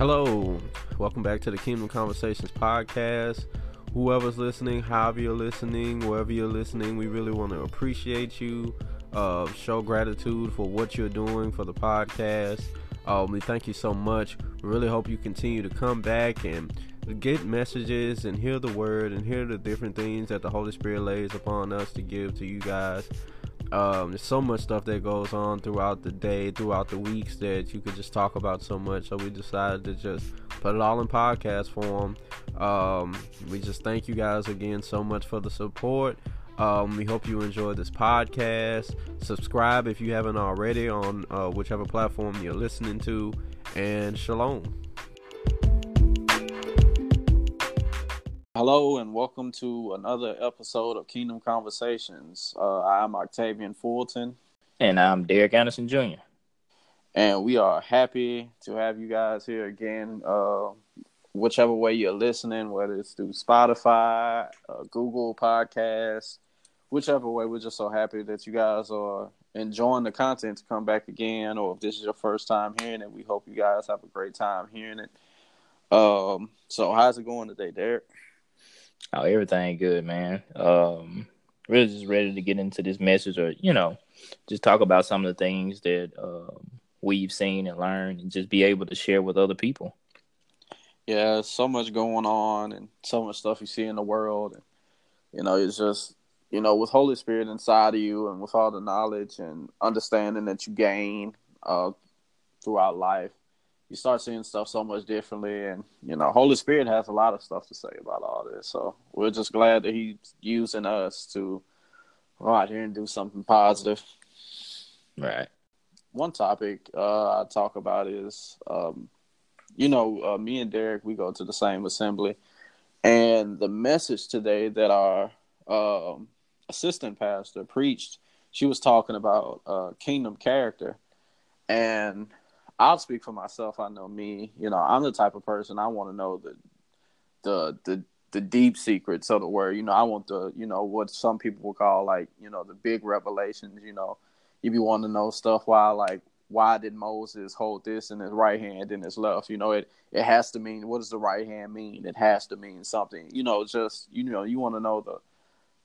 Hello, welcome back to the Kingdom Conversations podcast. Whoever's listening, however you're listening, wherever you're listening, we really want to appreciate you. Uh, show gratitude for what you're doing for the podcast. Um, we thank you so much. We really hope you continue to come back and get messages and hear the word and hear the different things that the Holy Spirit lays upon us to give to you guys. Um, there's so much stuff that goes on throughout the day, throughout the weeks that you could just talk about so much. So we decided to just put it all in podcast form. Um, we just thank you guys again so much for the support. Um, we hope you enjoy this podcast. Subscribe if you haven't already on uh, whichever platform you're listening to. And shalom. Hello and welcome to another episode of Kingdom Conversations. Uh, I'm Octavian Fulton. And I'm Derek Anderson Jr. And we are happy to have you guys here again. Uh, whichever way you're listening, whether it's through Spotify, uh, Google Podcasts, whichever way, we're just so happy that you guys are enjoying the content to come back again. Or if this is your first time hearing it, we hope you guys have a great time hearing it. Um, so how's it going today, Derek? Oh, everything good, man. Um, really just ready to get into this message, or you know, just talk about some of the things that um, we've seen and learned, and just be able to share with other people. Yeah, so much going on, and so much stuff you see in the world, and you know, it's just you know, with Holy Spirit inside of you, and with all the knowledge and understanding that you gain uh, throughout life, you start seeing stuff so much differently and you know holy spirit has a lot of stuff to say about all this. So we're just glad that he's using us to go out here and do something positive. Right. One topic uh, i talk about is um, you know uh, me and derek we go to the same assembly. And the message today that our um, assistant pastor preached she was talking about uh, kingdom character. And I'll speak for myself. I know me. You know, I'm the type of person I want to know the the the the deep secrets of the word. You know, I want the you know what some people will call like you know the big revelations. You know, you be wanting to know stuff why like why did Moses hold this in his right hand and his left? You know, it it has to mean what does the right hand mean? It has to mean something. You know, just you know you want to know the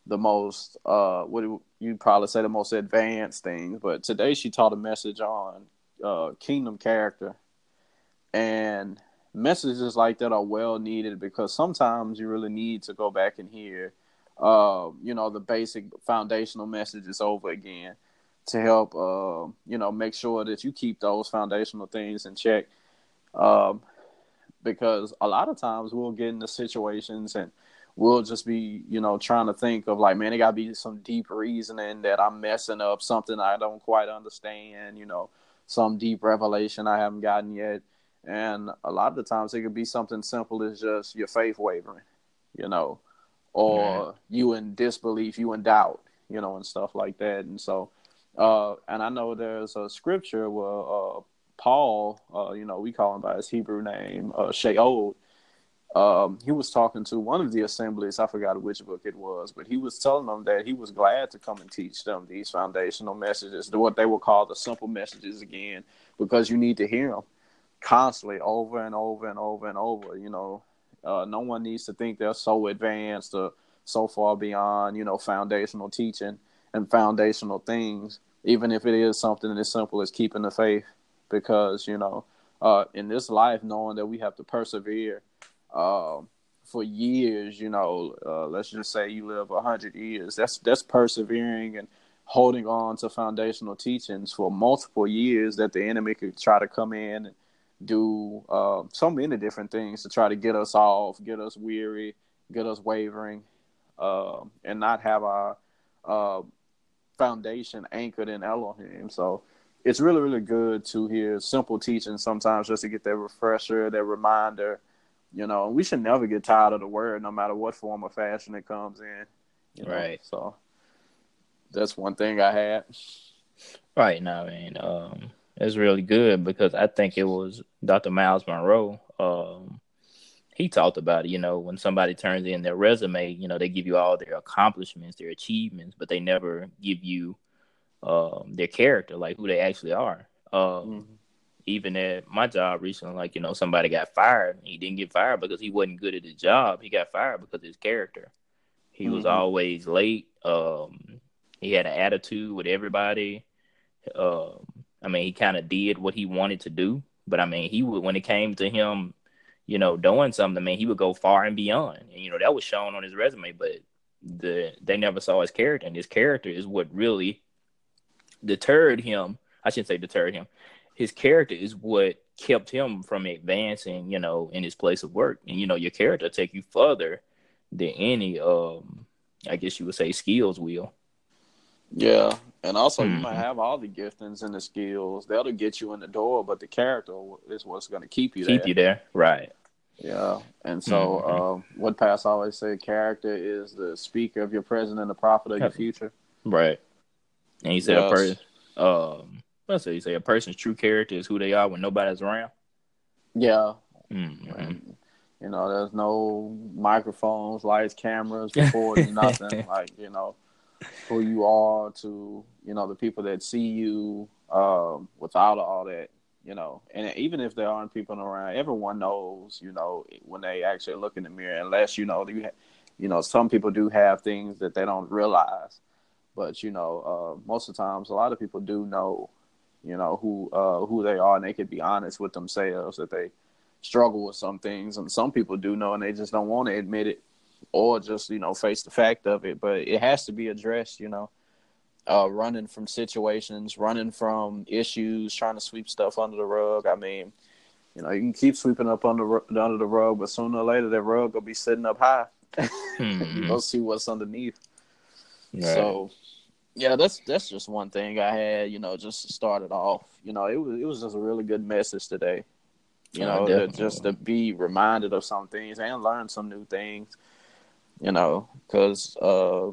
the most uh what you probably say the most advanced things. But today she taught a message on uh, kingdom character, and messages like that are well needed because sometimes you really need to go back and hear, uh, you know, the basic foundational messages over again to help, uh, you know, make sure that you keep those foundational things in check. Um, because a lot of times we'll get into situations and we'll just be, you know, trying to think of like, man, it got to be some deep reasoning that I'm messing up something I don't quite understand, you know, some deep revelation I haven't gotten yet. And a lot of the times it could be something simple as just your faith wavering, you know, or you in disbelief, you in doubt, you know, and stuff like that. And so, uh, and I know there's a scripture where uh, Paul, uh, you know, we call him by his Hebrew name, uh, Shaul, um, he was talking to one of the assemblies. I forgot which book it was, but he was telling them that he was glad to come and teach them these foundational messages, what they would call the simple messages again, because you need to hear them constantly over and over and over and over. You know, uh, no one needs to think they're so advanced or so far beyond, you know, foundational teaching and foundational things, even if it is something as simple as keeping the faith, because, you know, uh, in this life, knowing that we have to persevere uh, for years. You know, uh, let's just say you live a hundred years. That's that's persevering and holding on to foundational teachings for multiple years that the enemy could try to come in and do uh, so many different things to try to get us off, get us weary, get us wavering, uh, and not have our uh, foundation anchored in Elohim. So it's really, really good to hear simple teaching sometimes just to get that refresher, that reminder you know, we should never get tired of the word, no matter what form or fashion it comes in. You know? Right. So that's one thing I had. Right now, I mean, um, it's really good because I think it was Dr. Myles Munroe. Um, he talked about it. You know, when somebody turns in their resume, you know, they give you all their accomplishments, their achievements, but they never give you um, their character, like who they actually are. Um, mm-hmm. Even at my job recently, like you know, somebody got fired. He didn't get fired because he wasn't good at his job. He got fired because his character. He mm-hmm. was always late. Um, he had an attitude with everybody. Um, I mean, he kind of did what he wanted to do, but I mean, he would when it came to him, you know, doing something. I mean, he would go far and beyond, and you know that was shown on his resume. But the they never saw his character, and his character is what really deterred him. I shouldn't say deterred him. His character is what kept him from advancing, you know, in his place of work. And you know, your character take you further than any, um, I guess you would say, skills will. Yeah, and also mm-hmm. you might have all the giftings and the skills that'll get you in the door, but the character is what's going to keep you keep there. you there, right? Yeah, and so mm-hmm. uh, what Pass always say, character is the speaker of your present and the prophet of your future. Right. And he said yes. a person, um, let's say, you say a person's true character is who they are when nobody's around. Yeah. Mm-hmm. You know, there's no microphones, lights, cameras, recording, nothing. Like you know, who you are to you know the people that see you um, without all that you know and even if there aren't people around everyone knows you know when they actually look in the mirror unless you know you ha- you know some people do have things that they don't realize but you know uh, most of the times a lot of people do know you know who uh, who they are and they could be honest with themselves that they struggle with some things and some people do know and they just don't want to admit it or just you know face the fact of it. But it has to be addressed. You know, uh, running from situations, running from issues, trying to sweep stuff under the rug. I mean, you know, you can keep sweeping up under under the rug, but sooner or later that rug will be sitting up high. mm-hmm. You'll see what's underneath. Right. So, yeah, that's that's just one thing I had. You know, just to start it off. You know, it was it was just a really good message today. You know, to, just to be reminded of some things and learn some new things you know, because uh,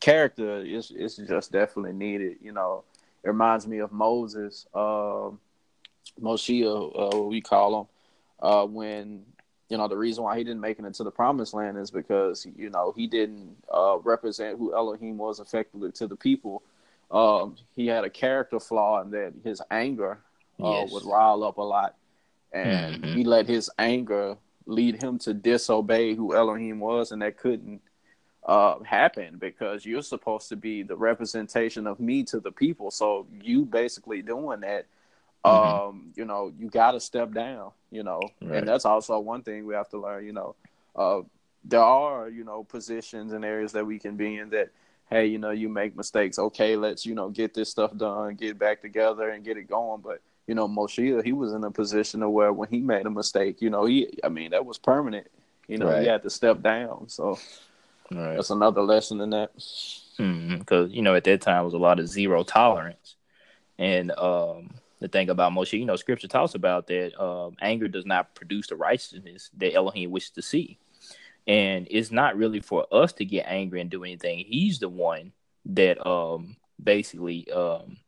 character is is just definitely needed. You know, it reminds me of Moses, uh, Moshe, uh, what we call him, uh, when you know the reason why he didn't make it into the promised land is because you know he didn't uh, represent who Elohim was effectively to the people. Um, he had a character flaw in that his anger uh, yes. would rile up a lot, and mm-hmm. he let his anger lead him to disobey who Elohim was, and that couldn't uh, happen because you're supposed to be the representation of me to the people. So you basically doing that, mm-hmm. um, you know, you got to step down, you know, right. and that's also one thing we have to learn. You know, uh, there are you know positions and areas that we can be in that. Hey, you know, you make mistakes. Okay, let's you know get this stuff done, get back together, and get it going. But you know, Moshe, he was in a position of where when he made a mistake, you know, he, I mean, that was permanent. You know, right. he had to step down. So right. that's another lesson in that. Because mm-hmm. you know, at that time was a lot of zero tolerance, and um, the thing about Moshe, you know, Scripture talks about that um, anger does not produce the righteousness that Elohim wishes to see, and it's not really for us to get angry and do anything. He's the one that um, basically um,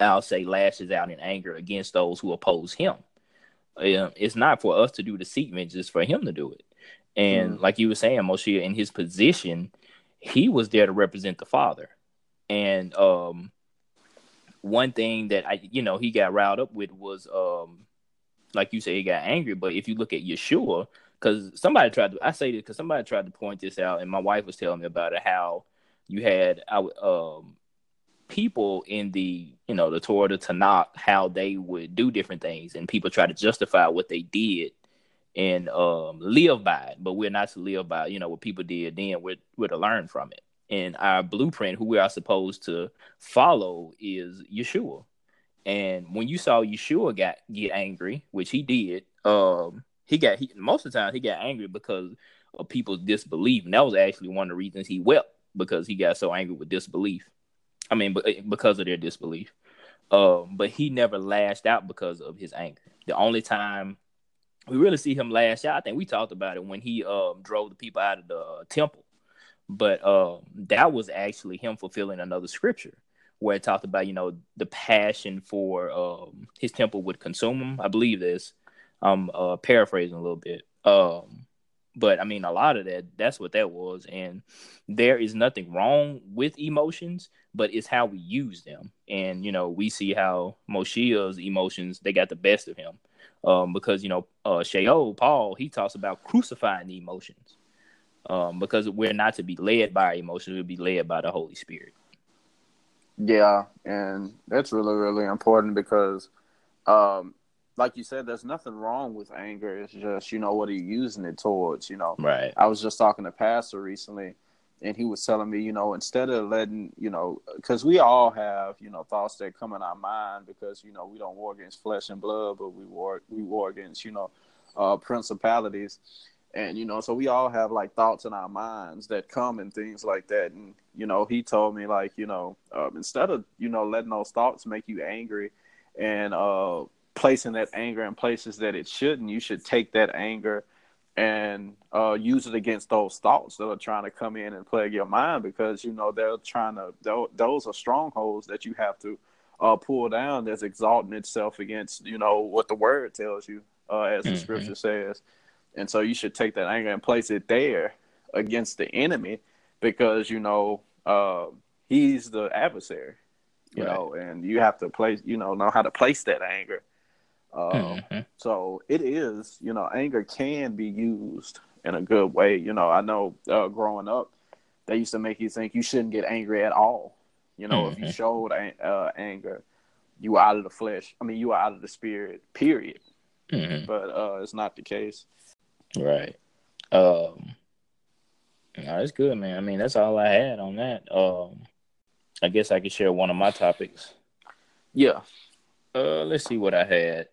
I'll say, lashes out in anger against those who oppose him. Um, it's not for us to do the sequence; it's for him to do it. And mm. like you were saying, Moshe, in his position, he was there to represent the Father. And um, one thing that I, you know, he got riled up with was, um, like you say, he got angry. But if you look at Yeshua, because somebody tried to, I say this because somebody tried to point this out, and my wife was telling me about it, how you had, um, people in the you know the Torah, the Tanakh, how they would do different things, and people try to justify what they did and um, live by it. But we're not to live by you know what people did then. We're we're to learn from it. And our blueprint, who we are supposed to follow, is Yeshua. And when you saw Yeshua got get angry, which he did, um, he got he, most of the time he got angry because of people's disbelief, and that was actually one of the reasons he wept because he got so angry with disbelief. I mean, eh, because of their disbelief. Um, but he never lashed out because of his anger. The only time we really see him lash out, I think we talked about it when he um, drove the people out of the uh, temple. But uh, that was actually him fulfilling another scripture where it talked about, you know, the passion for um, his temple would consume him. I believe this. I'm uh, paraphrasing a little bit. Um, but I mean, a lot of that, that's what that was. And there is nothing wrong with emotions, but it's how we use them. And you know, we see how Moshe's emotions they got the best of him, um, because you know, uh, Shaul Paul he talks about crucifying the emotions, um, because we're not to be led by our emotions, we'll be led by the Holy Spirit. Yeah, and that's really really important because, um, like you said, there's nothing wrong with anger. It's just you know what are you using it towards. You know, right? I was just talking to Pastor recently and he was telling me, you know, instead of letting, you know, because we all have, you know, thoughts that come in our mind because, you know, we don't war against flesh and blood, but we war we war against, you know, uh, principalities, and you know, so we all have like thoughts in our minds that come and things like that. And you know, he told me like, you know, uh, instead of you know letting those thoughts make you angry, and uh, placing that anger in places that it shouldn't, you should take that anger and uh, use it against those thoughts that are trying to come in and plague your mind because you know they're trying to those are strongholds that you have to uh, pull down that's exalting itself against you know what the word tells you uh, as the mm-hmm. scripture says and so you should take that anger and place it there against the enemy because you know uh, he's the adversary you right. know and you have to place you know know how to place that anger um, mm-hmm. So it is, you know, anger can be used in a good way. You know, I know uh, growing up, they used to make you think you shouldn't get angry at all. You know, mm-hmm. if you mm-hmm. showed uh, anger, you were out of the flesh. I mean, you were out of the spirit. Period. Mm-hmm. But uh, it's not the case. Right. Um. No, that's good, man. I mean, that's all I had on that. Um, I guess I could share one of my topics. Yeah. Uh, let's see what I had.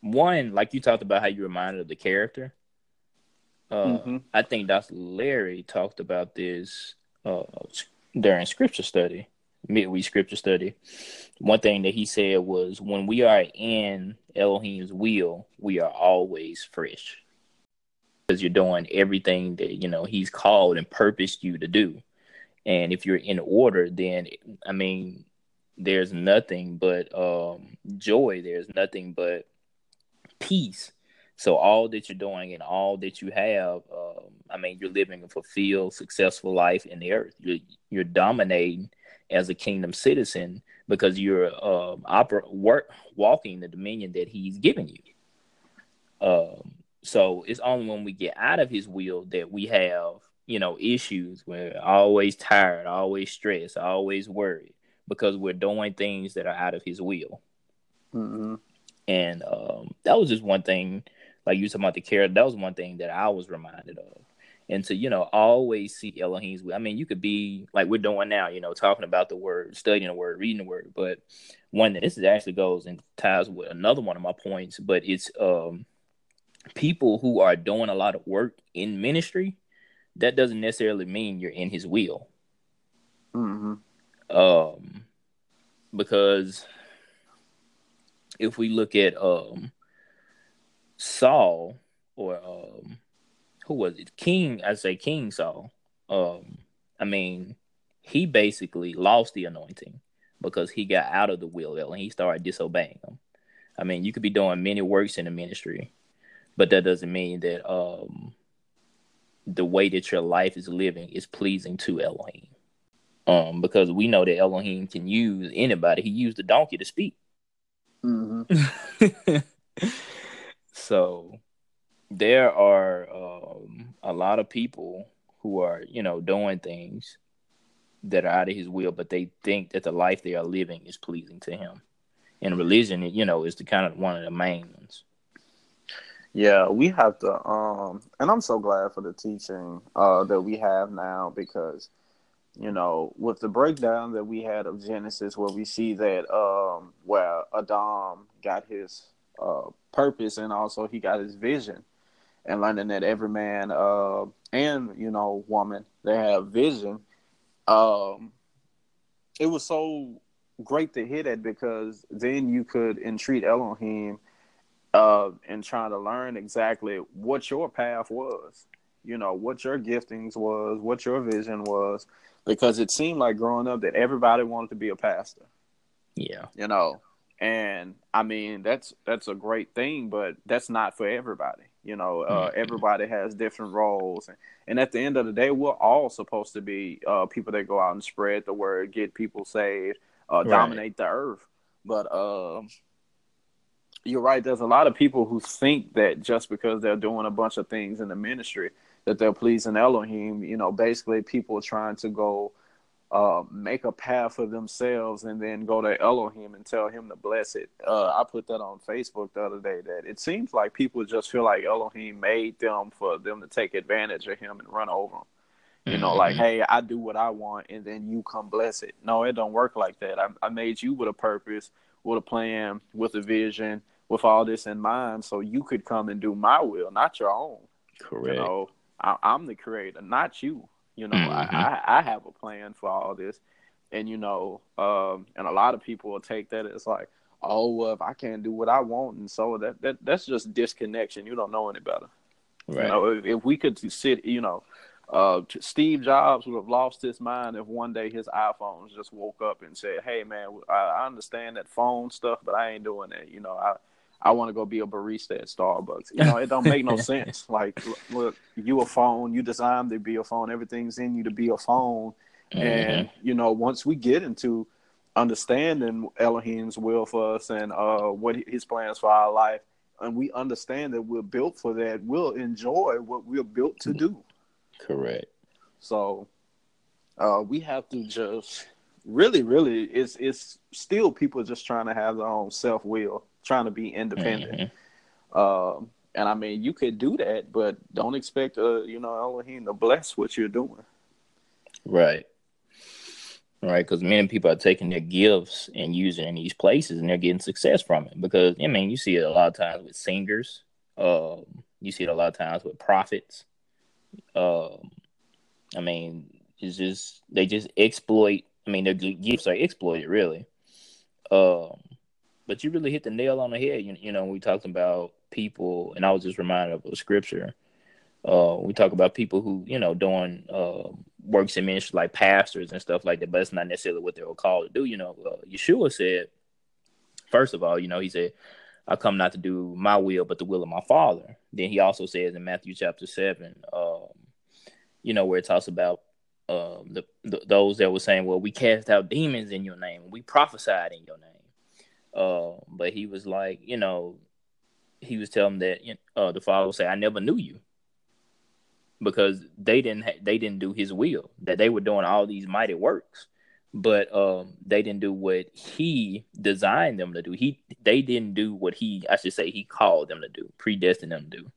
One, like you talked about how you reminded of the character. Uh, mm-hmm. I think Dr. Larry talked about this uh, during scripture study, midweek scripture study. One thing that he said was, when we are in Elohim's will, we are always fresh because you're doing everything that you know He's called and purposed you to do. And if you're in order, then I mean, there's nothing but um, joy. There's nothing but peace. So all that you're doing and all that you have, um, I mean, you're living a fulfilled, successful life in the earth. You're, you're dominating as a kingdom citizen because you're um, oper- work, walking the dominion that He's given you. Um, so it's only when we get out of His will that we have, you know, issues. We're always tired, always stressed, always worried because we're doing things that are out of his will. Mm-hmm. And um, that was just one thing, like you talking about the care, that was one thing that I was reminded of. And to, you know, always see Elohim's will. I mean, you could be like we're doing now, you know, talking about the word, studying the word, reading the word. But one that this is actually goes and ties with another one of my points, but it's um people who are doing a lot of work in ministry, that doesn't necessarily mean you're in his will. Mm-hmm. Um, because if we look at um Saul or um who was it? King, I say King Saul. Um, I mean, he basically lost the anointing because he got out of the will and he started disobeying him. I mean, you could be doing many works in the ministry, but that doesn't mean that um the way that your life is living is pleasing to Elohim. Um, because we know that Elohim can use anybody. He used the donkey to speak. Mm-hmm. so there are um, a lot of people who are, you know, doing things that are out of his will, but they think that the life they are living is pleasing to him. And religion, you know, is the kind of one of the main ones. Yeah, we have to um and I'm so glad for the teaching uh that we have now because you know, with the breakdown that we had of Genesis, where we see that um, where Adam got his uh, purpose and also he got his vision, and learning that every man uh, and you know woman they have vision. Um, it was so great to hear that because then you could entreat Elohim uh, and trying to learn exactly what your path was, you know, what your giftings was, what your vision was, because it seemed like growing up that everybody wanted to be a pastor. Yeah. You know, and I mean that's that's a great thing, but that's not for everybody. You know, uh, mm-hmm. everybody has different roles, and, and, at the end of the day, we're all supposed to be uh, people that go out and spread the word, get people saved, uh, right. dominate the earth. But um, you're right. There's a lot of people who think that just because they're doing a bunch of things in the ministry, that they're pleasing Elohim. You know, basically, people trying to go uh, make a path for themselves and then go to Elohim and tell him to bless it. Uh, I put that on Facebook the other day that it seems like people just feel like Elohim made them for them to take advantage of him and run over them. You know, mm-hmm. like, hey, I do what I want and then you come bless it. No, it don't work like that. I, I made you with a purpose, with a plan, with a vision, with all this in mind, so you could come and do my will, not your own. Correct. You know, I, am the creator, not you. You know, mm-hmm. I, I, I have a plan for all this, and you know, um, and a lot of people will take that as like, oh, well, if I can't do what I want, and so that that that's just disconnection. You don't know any better. Right. You know, if, if we could sit, you know, uh, Steve Jobs would have lost his mind if one day his iPhones just woke up and said, "Hey, man, I, I understand that phone stuff, but I ain't doing that." You know, I I want to go be a barista at Starbucks. You know, it don't make no sense. Like, look, you a phone, you designed to be a phone, everything's in you to be a phone. Mm-hmm. And, you know, once we get into understanding Elohim's will for us and uh, what his plans for our life, and we understand that we're built for that, we'll enjoy what we're built to do. Correct. So uh, we have to just really, really, it's it's still people just trying to have their own self will trying to be independent. Mm-hmm. Um, and I mean, you could do that, but don't expect, uh, you know, Elohim to bless what you're doing. Right. Right, because many people are taking their gifts and using in these places, and they're getting success from it. Because I mean, you see it a lot of times with singers. Um, you see it a lot of times with prophets. Um, I mean, it's just they just exploit. I mean, their gifts are exploited, really. Um, but you really hit the nail on the head. You, you know, we talked about people, and I was just reminded of a scripture. Uh, we talk about people who, you know, doing uh, works in ministry like pastors and stuff like that, but it's not necessarily what they were called to do. You know, uh, Yeshua said, first of all, you know, he said, I come not to do my will, but the will of my Father. Then he also says in Matthew chapter 7, um, you know, where it talks about um, the, the, those that were saying, well, we cast out demons in your name, we prophesied in your name. Uh, but he was like, you know, he was telling that uh, the father would say, "I never knew you," because they didn't ha- they didn't do his will. That they were doing all these mighty works, but um, they didn't do what he designed them to do. He they didn't do what he I should say he called them to do, predestined them to do.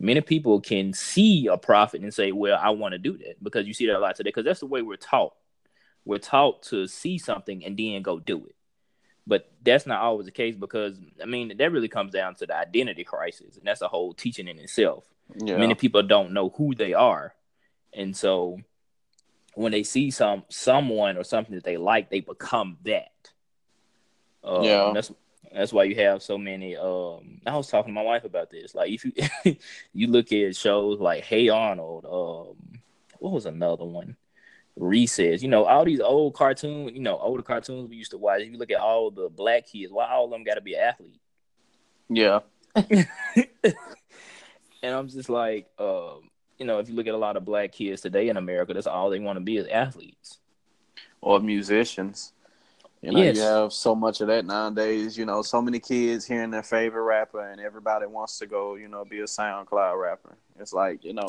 Many people can see a prophet and say, "Well, I want to do that," because you see that a lot today. Because that's the way we're taught. We're taught to see something and then go do it. But that's not always the case because I mean that really comes down to the identity crisis, and that's a whole teaching in itself. Yeah. Many people don't know who they are, and so when they see some someone or something that they like, they become that. Uh, yeah, that's that's why you have so many. Um, I was talking to my wife about this. Like if you you look at shows like Hey Arnold, um, what was another one? Recess. You know, all these old cartoons, you know, older cartoons we used to watch. If you look at all the black kids, why all of them got to be an athlete? Yeah. and I'm just like, um, you know, if you look at a lot of black kids today in America, that's all they want to be is athletes or musicians. You know, yes. you have so much of that nowadays. You know, so many kids hearing their favorite rapper, and everybody wants to go, you know, be a SoundCloud rapper. It's like, you know,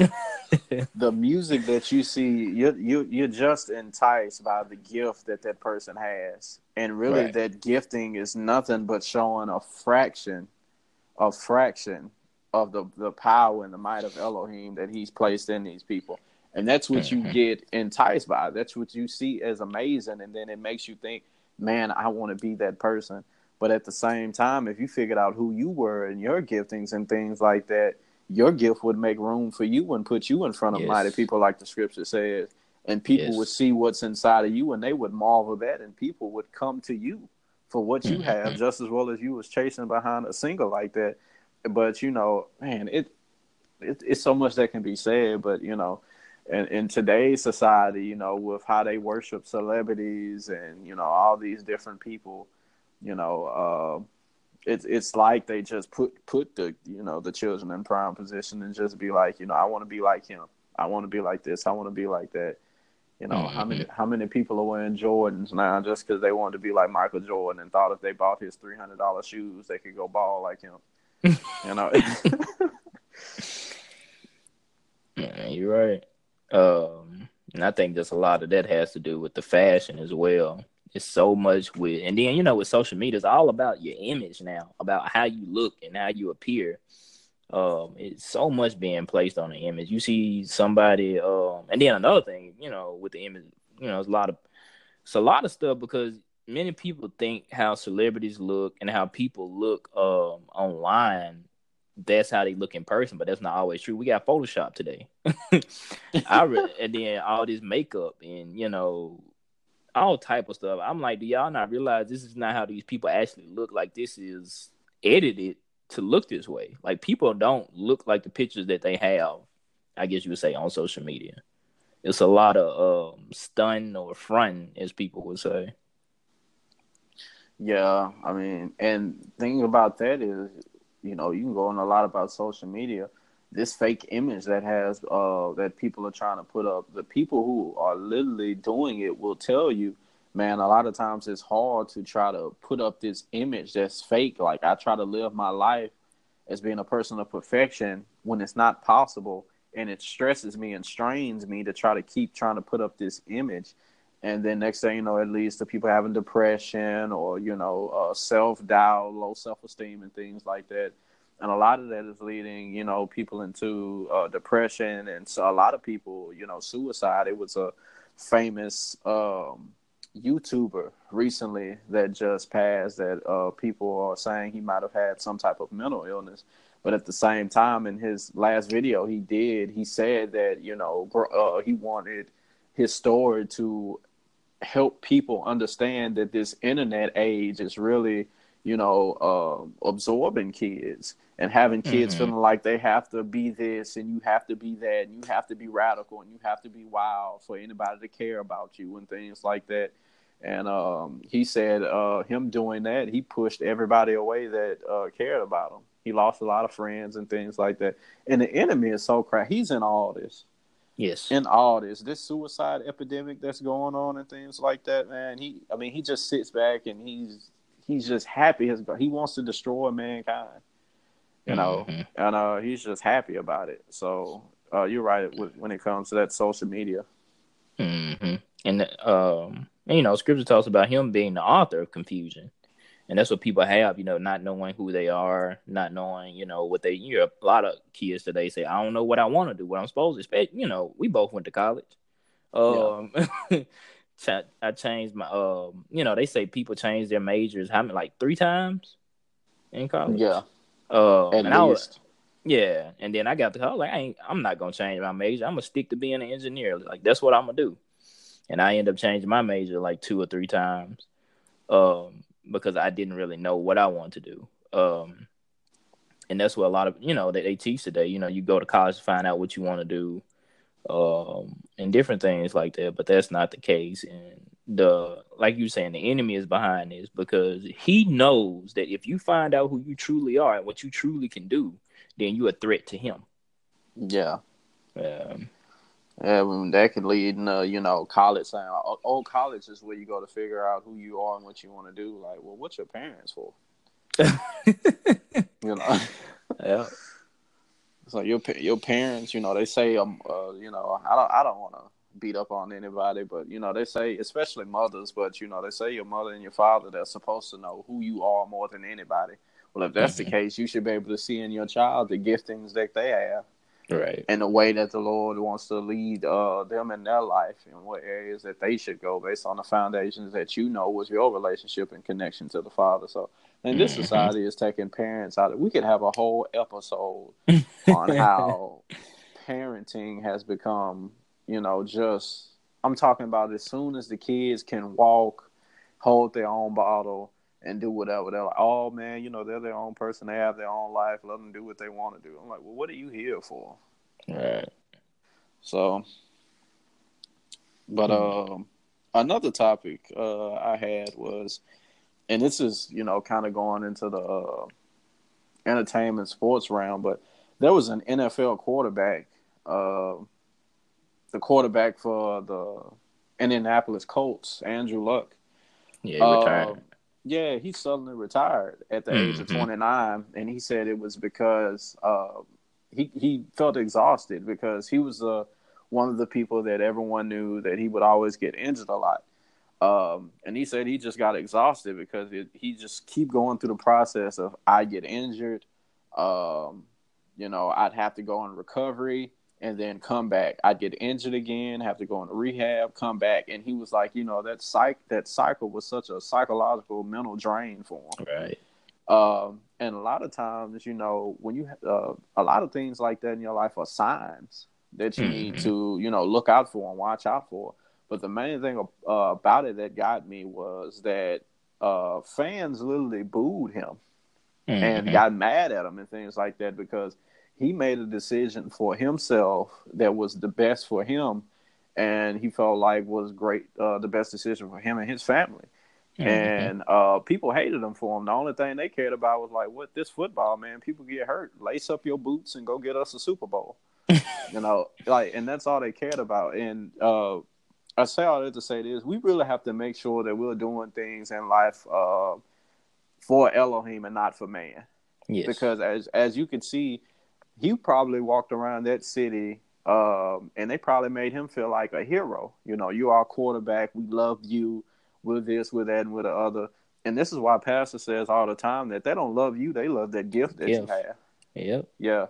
the music that you see, you you you're just enticed by the gift that that person has, and really, right. that gifting is nothing but showing a fraction, a fraction of the the power and the might of Elohim that He's placed in these people. And that's what mm-hmm. you get enticed by. That's what you see as amazing, and then it makes you think man, I want to be that person. But at the same time, if you figured out who you were and your giftings and things like that, your gift would make room for you and put you in front of yes. mighty people, like the scripture says. And people yes. would see what's inside of you and they would marvel that, and people would come to you for what you mm-hmm. have just as well as you was chasing behind a single like that. But you know, man, it, it it's so much that can be said. But you know, in, in today's society, you know, with how they worship celebrities and you know all these different people, you know, uh, it's it's like they just put put the you know the children in prime position and just be like, you know, I want to be like him. I want to be like this. I want to be like that. You know, mm-hmm. how many how many people are wearing Jordans now just because they wanted to be like Michael Jordan and thought if they bought his three hundred dollar shoes they could go ball like him. you know. yeah, you're right. Um, and I think just a lot of that has to do with the fashion as well. It's so much with, and then you know, with social media, it's all about your image now, about how you look and how you appear. Um, it's so much being placed on the image. You see somebody, um, and then another thing, you know, with the image, you know, it's a lot of, it's a lot of stuff because many people think how celebrities look and how people look um online that's how they look in person, but that's not always true. We got Photoshop today. I re- and then all this makeup and you know all type of stuff. I'm like, do y'all not realize this is not how these people actually look? Like this is edited to look this way. Like people don't look like the pictures that they have. I guess you would say on social media. It's a lot of um, stun or front, as people would say. Yeah, I mean, and thing about that is you know, you can go on a lot about social media. This fake image that has uh that people are trying to put up, the people who are literally doing it will tell you, man, a lot of times it's hard to try to put up this image that's fake. Like I try to live my life as being a person of perfection when it's not possible and it stresses me and strains me to try to keep trying to put up this image and then next thing you know, it leads to people having depression or you know uh, self doubt, low self esteem, and things like that. And a lot of that is leading you know people into uh, depression, and so a lot of people you know suicide. It was a famous um, YouTuber recently that just passed that uh, people are saying he might have had some type of mental illness. But at the same time, in his last video, he did he said that you know uh, he wanted his story to help people understand that this internet age is really you know uh, absorbing kids and having kids mm-hmm. feeling like they have to be this and you have to be that and you have to be radical and you have to be wild for anybody to care about you and things like that. And um, he said uh, him doing that he pushed everybody away that uh, cared about him. He lost a lot of friends and things like that. And the enemy is so crap he's in all this Yes. In all this, this suicide epidemic that's going on and things like that, man. He, I mean, he just sits back and he's he's just happy. His he wants to destroy mankind, you know, mm-hmm. and uh, he's just happy about it. So uh, you're right when it comes to that social media. Mm-hmm. And um, and, you know, Scripture talks about him being the author of confusion and that's what people have, you know, not knowing who they are, not knowing, you know, what they. You know, a lot of kids today say, "I don't know what I want to do, what I'm supposed to." Expect. You know, we both went to college. Um, yeah. I changed my. Um, you know, they say people change their majors. How many? Like three times in college. Yeah. Um, and I was, yeah, and then I got the college. Like, I ain't. I'm not gonna change my major. I'm gonna stick to being an engineer. Like that's what I'm gonna do. And I end up changing my major like two or three times. Um, because I didn't really know what I wanted to do. Um, and that's what a lot of you know that they teach today. You know, you go to college to find out what you want to do, um, and different things like that. But that's not the case. And the like you saying, the enemy is behind this because he knows that if you find out who you truly are and what you truly can do, then you're a threat to him. Yeah. Um, yeah, I mean, that could lead in, uh, you know, college saying, oh, oh, college is where you go to figure out who you are and what you want to do. Like, well, what's your parents for? you know? Yeah. So your your parents, you know, they say, um, uh, you know, I don't, I don't want to beat up on anybody, but you know, they say, especially mothers, but you know, they say your mother and your father, they're supposed to know who you are more than anybody. Well, if that's mm-hmm. the case, you should be able to see in your child the giftings that they have right and the way that the lord wants to lead uh, them in their life and what areas that they should go based on the foundations that you know was your relationship and connection to the father so and this mm-hmm. society is taking parents out of we could have a whole episode on how parenting has become you know just i'm talking about as soon as the kids can walk hold their own bottle and do whatever. They're like, oh man, you know, they're their own person. They have their own life. Let them do what they want to do. I'm like, well, what are you here for? Right. So, but mm-hmm. um, another topic uh, I had was and this is you know kind of going into the uh, entertainment sports round, but there was an NFL quarterback, uh, the quarterback for the Indianapolis Colts, Andrew Luck. Yeah, he retired. Yeah, he suddenly retired at the age of Mhm. 29, and he said it was because uh, he he felt exhausted because he was uh, one of the people that everyone knew that he would always get injured a lot. Um, and he said he just got exhausted because it, he just keep going through the process of I get injured, um, you know, I'd have to go in recovery and then come back. I'd get injured again, have to go into rehab, come back, and he was like, you know, that psych that cycle was such a psychological mental drain for him. Right. Um, and a lot of times, you know, when you uh, a lot of things like that in your life are signs that you need Mhm. to, you know, look out for and watch out for. But the main thing uh, about it that got me was that uh, fans literally booed him and Mhm. got mad at him and things like that because he made a decision for himself that was the best for him and he felt like was great uh, the best decision for him and his family. Mhm. and uh, people hated him for him. The only thing they cared about was like what this football man people get hurt. Lace up your boots and go get us a super bowl. You know like and that's all they cared about. And uh, i say all that to say this we really have to make sure that we're doing things in life uh, for elohim and not for man. Yes. because as as you can see, he probably walked around that city, um, and they probably made him feel like a hero. You know, you are a quarterback. We love you. We're this, we're that, and we're the other. And this is why Pastor says all the time that they don't love you; they love that gift that you have. Yep. Yeah.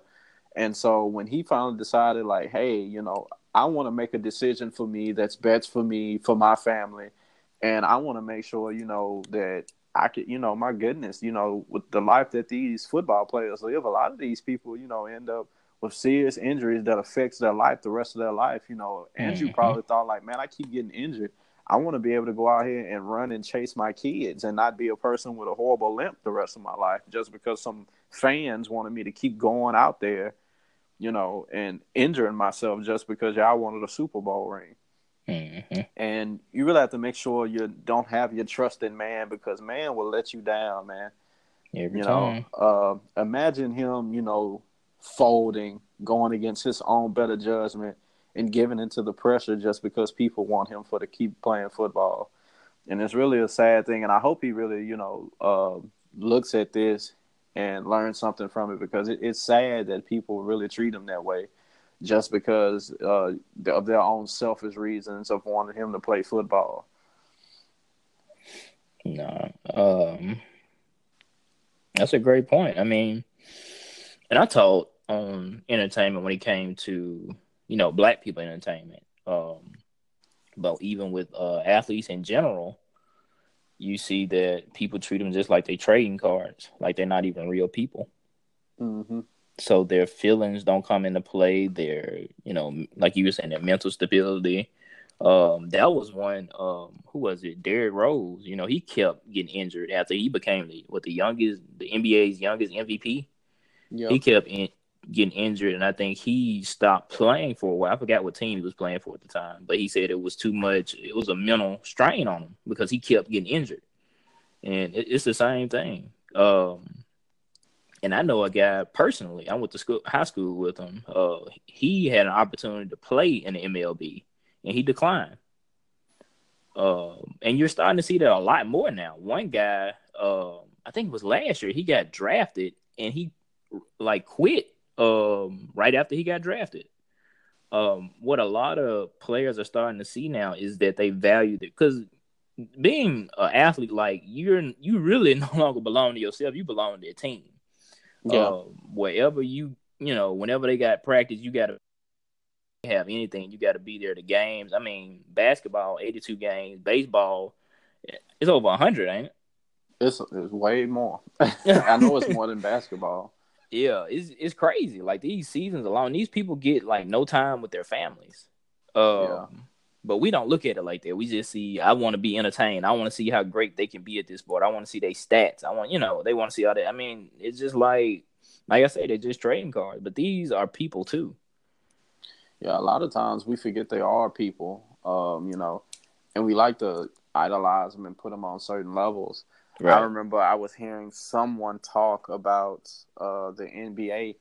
And so when he finally decided, like, hey, you know, I want to make a decision for me that's best for me, for my family, and I want to make sure, you know, that I could, you know, my goodness, you know, with the life that these football players live, a lot of these people, you know, end up with serious injuries that affects their life the rest of their life. You know, Andrew Mhm. probably thought, like, man, I keep getting injured. I want to be able to go out here and run and chase my kids and not be a person with a horrible limp the rest of my life just because some fans wanted me to keep going out there, you know, and injuring myself just because y'all wanted a Super Bowl ring. Hmm And you really have to make sure you don't have your trust in man because man will let you down, man. Every You time. know, uh, imagine him, you know, folding, going against his own better judgment, and giving into the pressure just because people want him for to keep playing football. And it's really a sad thing. And I hope he really, you know, uh, looks at this and learns something from it because it, it's sad that people really treat him that way just because uh, of their own selfish reasons of wanting him to play football. No. Um, that's a great point. I mean, and I taught on entertainment when it came to you know black people entertainment. Um, but even with uh, athletes in general, you see that people treat them just like they trading cards, like they're not even real people. Mm-hmm. So their feelings don't come into play. Their, you know, like you were saying, their mental stability. Um, that was one. Um, who was it? Derrick Rose. You know, he kept getting injured after he became the what the youngest, the NBA's youngest MVP. Yeah. He kept in, getting injured, and I think he stopped playing for a while. I forgot what team he was playing for at the time, but he said it was too much. It was a mental strain on him because he kept getting injured, and it, it's the same thing. Um, and I know a guy personally. I went to school, high school with him. Uh, he had an opportunity to play in the MLB, and he declined. Um, and you're starting to see that a lot more now. One guy, um, I think it was last year, he got drafted, and he like quit um, right after he got drafted. Um, what a lot of players are starting to see now is that they value it because being an athlete, like you're, you really no longer belong to yourself. You belong to a team. Yeah. Uh, wherever you, you know, whenever they got practice, you got to have anything. You got to be there. The games. I mean, basketball, eighty-two games. Baseball, it's over hundred, ain't it? It's, it's way more. I know it's more than basketball. Yeah, it's it's crazy. Like these seasons alone, these people get like no time with their families. Um, Yeah. But we don't look at it like that. We just see. I want to be entertained. I want to see how great they can be at this sport. I want to see their stats. I want, you know, they want to see all that. I mean, it's just like, like I say, they're just trading cards. But these are people too. Yeah, a lot of times we forget they are people, um, you know, and we like to idolize them and put them on certain levels. Right. I remember I was hearing someone talk about uh, the NBA,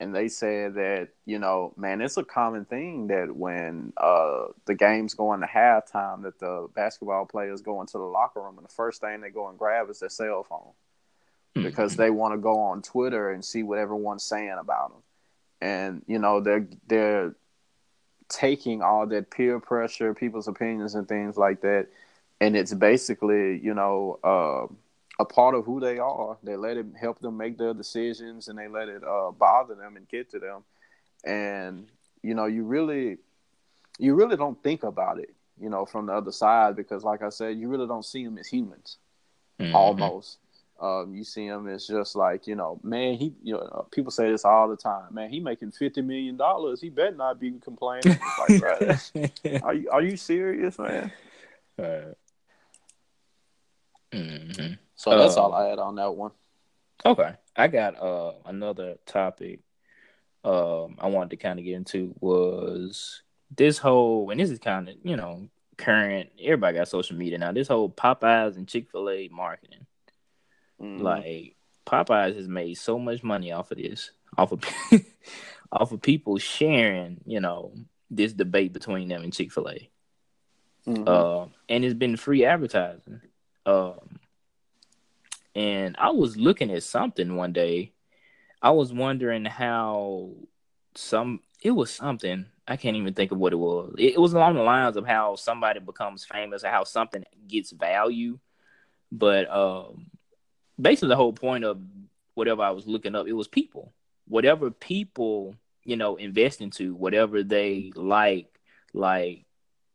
and they said that you know, man, it's a common thing that when uh, the games going to halftime, that the basketball players go into the locker room, and the first thing they go and grab is their cell phone mm-hmm. because they want to go on Twitter and see what everyone's saying about them, and you know, they're they're taking all that peer pressure, people's opinions, and things like that and it's basically you know uh, a part of who they are. They let it help them make their decisions, and they let it uh, bother them and get to them. And you know, you really, you really don't think about it, you know, from the other side because, like I said, you really don't see them as humans, mm-hmm. almost. Um, you see him as just like you know, man. He, you know, people say this all the time. Man, he making fifty million dollars. He better not be complaining. like, are you are you serious, man? Uh, Mm-hmm. So that's all I had on that one. Okay, I got uh, another topic. Um, I wanted to kind of get into was this whole, and this is kind of you know current. Everybody got social media now. This whole Popeyes and Chick Fil A marketing, mm-hmm. like Popeyes has made so much money off of this, off of off of people sharing, you know, this debate between them and Chick Fil A. Mm-hmm. Uh, and it's been free advertising. Um, and I was looking at something one day. I was wondering how some it was something I can't even think of what it was. It, it was along the lines of how somebody becomes famous or how something gets value. But um, basically, the whole point of whatever I was looking up, it was people. Whatever people you know invest into, whatever they like, like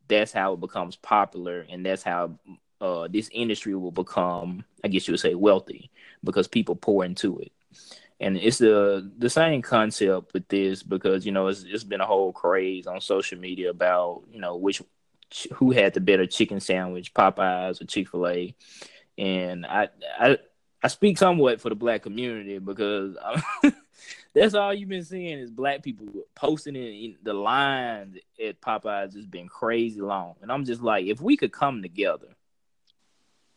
that's how it becomes popular, and that's how uh, this industry will become, I guess you would say, wealthy because people pour into it. And it's the the same concept with this because you know it's it's been a whole craze on social media about you know which who had the better chicken sandwich, Popeyes or Chick Fil A, and I I I speak somewhat for the black community because that's all you've been seeing is black people posting in the lines at Popeyes. Has been crazy long, and I'm just like, if we could come together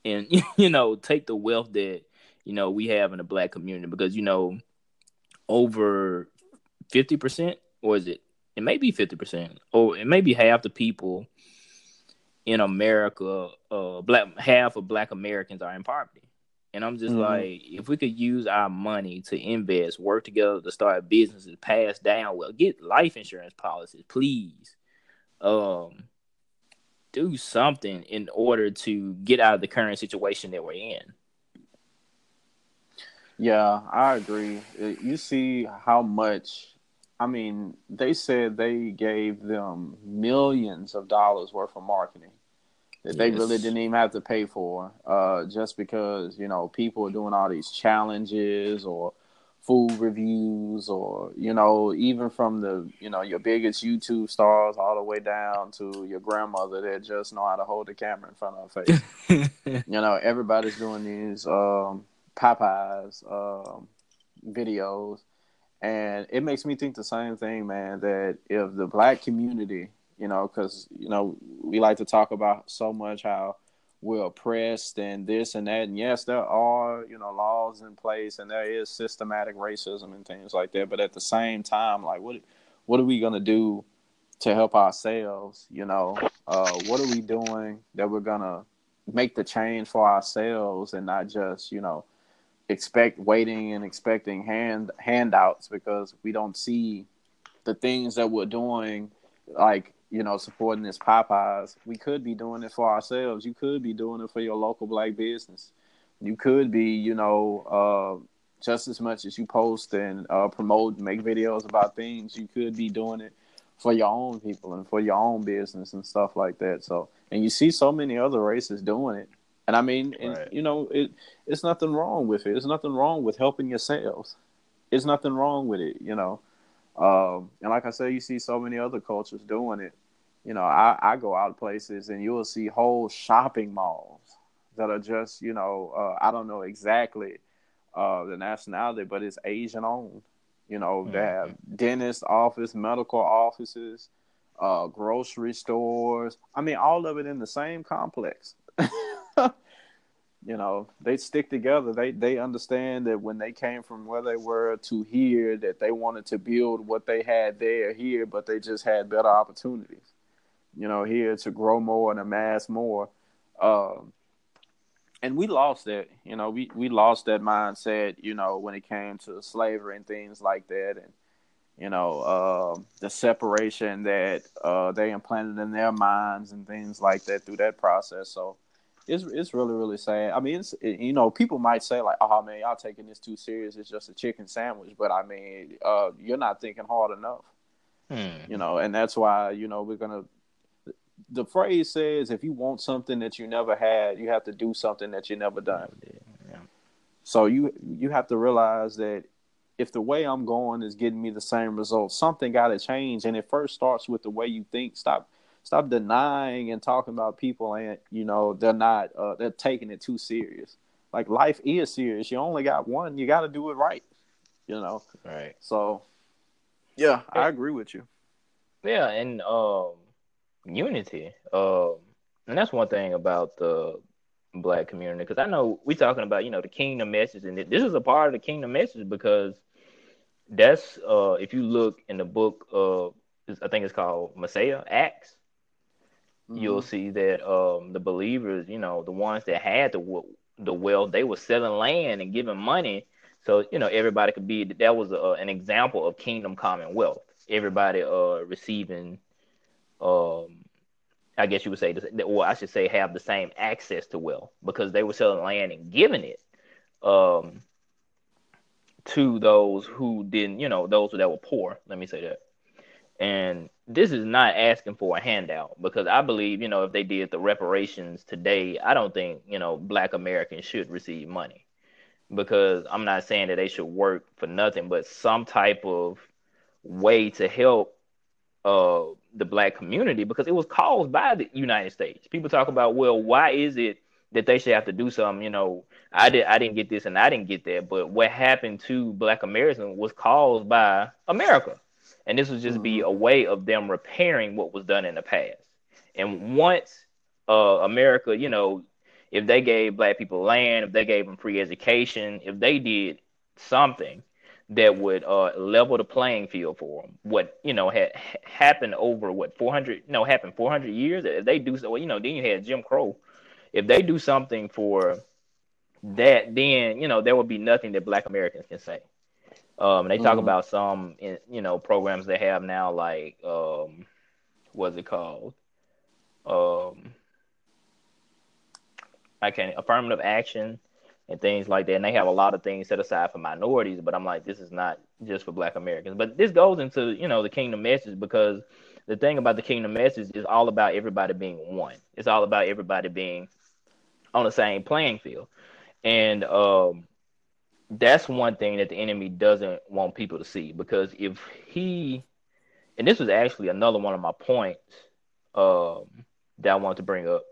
and you know take the wealth that you know we have in the black community because you know over 50% or is it it may be 50% or it may be half the people in america uh black half of black americans are in poverty and i'm just mm-hmm. like if we could use our money to invest work together to start businesses pass down well get life insurance policies please um do something in order to get out of the current situation that we're in. Yeah, I agree. You see how much I mean, they said they gave them millions of dollars worth of marketing that yes. they really didn't even have to pay for, uh, just because you know people are doing all these challenges or food reviews or you know even from the you know your biggest youtube stars all the way down to your grandmother that just know how to hold the camera in front of her face. You know everybody's doing these um popeyes um videos. And it makes me think the same thing man that if the black community you know because you know we like to talk about so much how we're oppressed and this and that. And yes, there are, you know, laws in place and there is systematic racism and things like that. But at the same time, like what what are we gonna do to help ourselves? You know, uh, what are we doing that we're gonna make the change for ourselves and not just, you know, expect waiting and expecting hand handouts because we don't see the things that we're doing like you know, supporting this Popeyes, we could be doing it for ourselves. You could be doing it for your local black business. You could be, you know, uh, just as much as you post and uh, promote and make videos about things, you could be doing it for your own people and for your own business and stuff like that. So, and you see so many other races doing it. And I mean, right. and, you know, it it's nothing wrong with it. There's nothing wrong with helping yourselves. There's nothing wrong with it, you know. Um, and like I said, you see so many other cultures doing it. You know, I, I go out places and you'll see whole shopping malls that are just, you know, uh, I don't know exactly uh, the nationality, but it's Asian owned. You know, mm-hmm. they have dentist office, medical offices, uh, grocery stores. I mean, all of it in the same complex. you know they stick together they they understand that when they came from where they were to here that they wanted to build what they had there here but they just had better opportunities you know here to grow more and amass more um, and we lost that you know we we lost that mindset you know when it came to slavery and things like that and you know uh, the separation that uh, they implanted in their minds and things like that through that process so it's it's really really sad. I mean, it's it, you know people might say like, "Oh man, y'all taking this too serious. It's just a chicken sandwich." But I mean, uh, you're not thinking hard enough. Hmm. You know, and that's why you know we're gonna. The phrase says, "If you want something that you never had, you have to do something that you never done." Yeah. So you you have to realize that if the way I'm going is getting me the same results, something got to change. And it first starts with the way you think. Stop stop denying and talking about people and you know they're not uh, they're taking it too serious like life is serious you only got one you got to do it right you know right so yeah i agree with you yeah and um unity um and that's one thing about the black community because i know we're talking about you know the kingdom message and this is a part of the kingdom message because that's uh if you look in the book of i think it's called messiah acts mm-hmm. you'll see that um, the believers, you know, the ones that had the the wealth, they were selling land and giving money, so you know everybody could be. That was a, an example of kingdom commonwealth. Everybody uh, receiving, um, I guess you would say, or I should say, have the same access to wealth because they were selling land and giving it. Um, to those who didn't, you know, those that were poor. Let me say that. And this is not asking for a handout because I believe, you know, if they did the reparations today, I don't think, you know, black Americans should receive money because I'm not saying that they should work for nothing, but some type of way to help uh, the black community because it was caused by the United States. People talk about, well, why is it that they should have to do something? You know, I did, I didn't get this and I didn't get that, but what happened to black Americans was caused by America and this would just be mm-hmm. a way of them repairing what was done in the past. And once uh, America, you know, if they gave black people land, if they gave them free education, if they did something that would uh, level the playing field for them, what you know had happened over what 400, no happened 400 years. If they do so, you know, then you had Jim Crow. If they do something for that, then you know there would be nothing that Black Americans can say. Um, they talk mm-hmm. about some, you know, programs they have now, like um, what's it called? Um, I can't affirmative action and things like that. And they have a lot of things set aside for minorities, but I'm like, this is not just for Black Americans. But this goes into, you know, the kingdom message because the thing about the kingdom message is all about everybody being one. It's all about everybody being on the same playing field. And um, that's one thing that the enemy doesn't want people to see because if he and this was actually another one of my points um, that I wanted to bring up